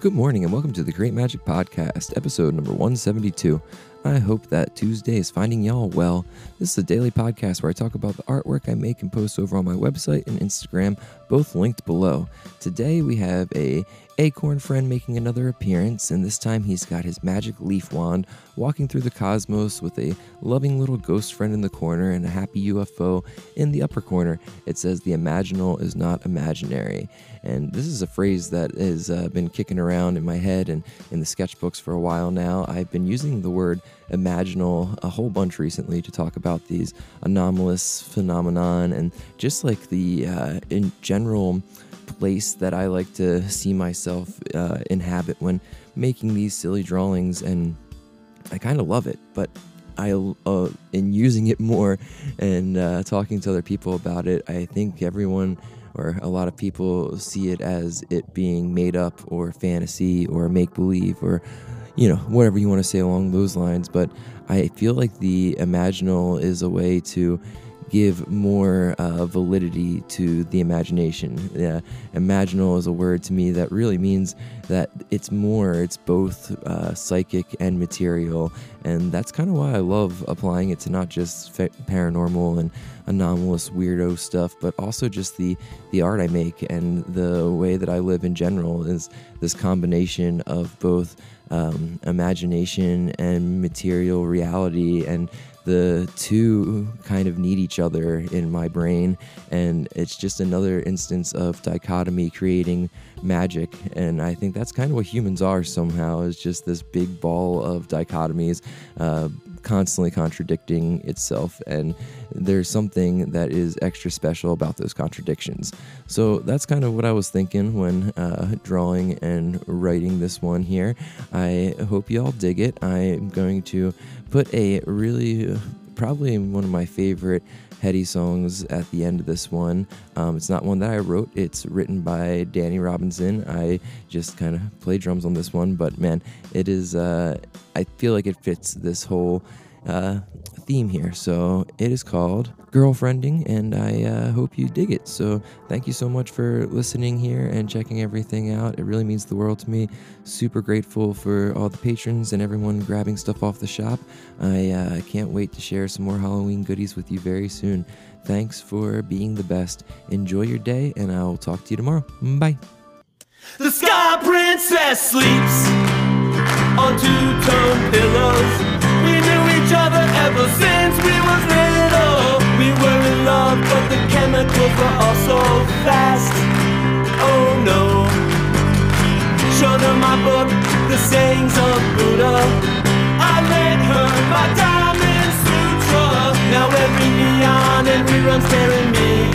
Good morning and welcome to the Create Magic Podcast, episode number 172. I hope that Tuesday is finding y'all well. This is a daily podcast where I talk about the artwork I make and post over on my website and Instagram, both linked below. Today we have a acorn friend making another appearance, and this time he's got his magic leaf wand walking through the cosmos with a loving little ghost friend in the corner and a happy UFO in the upper corner. It says, The imaginal is not imaginary. And this is a phrase that has uh, been kicking around in my head and in the sketchbooks for a while now. I've been using the word imaginal a whole bunch recently to talk about these anomalous phenomenon and just like the uh, in general place that I like to see myself uh, inhabit when making these silly drawings, and I kind of love it. But I, uh, in using it more and uh, talking to other people about it, I think everyone or a lot of people see it as it being made up or fantasy or make believe or you know whatever you want to say along those lines. But I feel like the imaginal is a way to give more uh, validity to the imagination. Yeah, imaginal is a word to me that really means that it's more, it's both uh, psychic and material. And that's kind of why I love applying it to not just paranormal and anomalous weirdo stuff, but also just the, the art I make and the way that I live in general is this combination of both um, imagination and material reality and the two kind of need each other in my brain and it's just another instance of dichotomy creating magic and i think that's kind of what humans are somehow is just this big ball of dichotomies uh, constantly contradicting itself and there's something that is extra special about those contradictions. So that's kind of what i was thinking when uh, drawing and writing this one here. I hope you all dig it. I'm going to put a really probably one of my favorite heady songs at the end of this one. Um, it's not one that I wrote, it's written by Danny Robinson. I just kind of play drums on this one, but man, it is, uh, I feel like it fits this whole uh, theme here. So it is called Girlfriending, and I uh, hope you dig it. So thank you so much for listening here and checking everything out. It really means the world to me. Super grateful for all the patrons and everyone grabbing stuff off the shop. I uh, can't wait to share some more Halloween goodies with you very soon. Thanks for being the best. Enjoy your day, and I'll talk to you tomorrow. Bye. The Sky Princess sleeps on two-tone out of my book, The Sayings of Buddha. I lent her my diamond sutra. Now every neon and rerun's tearing me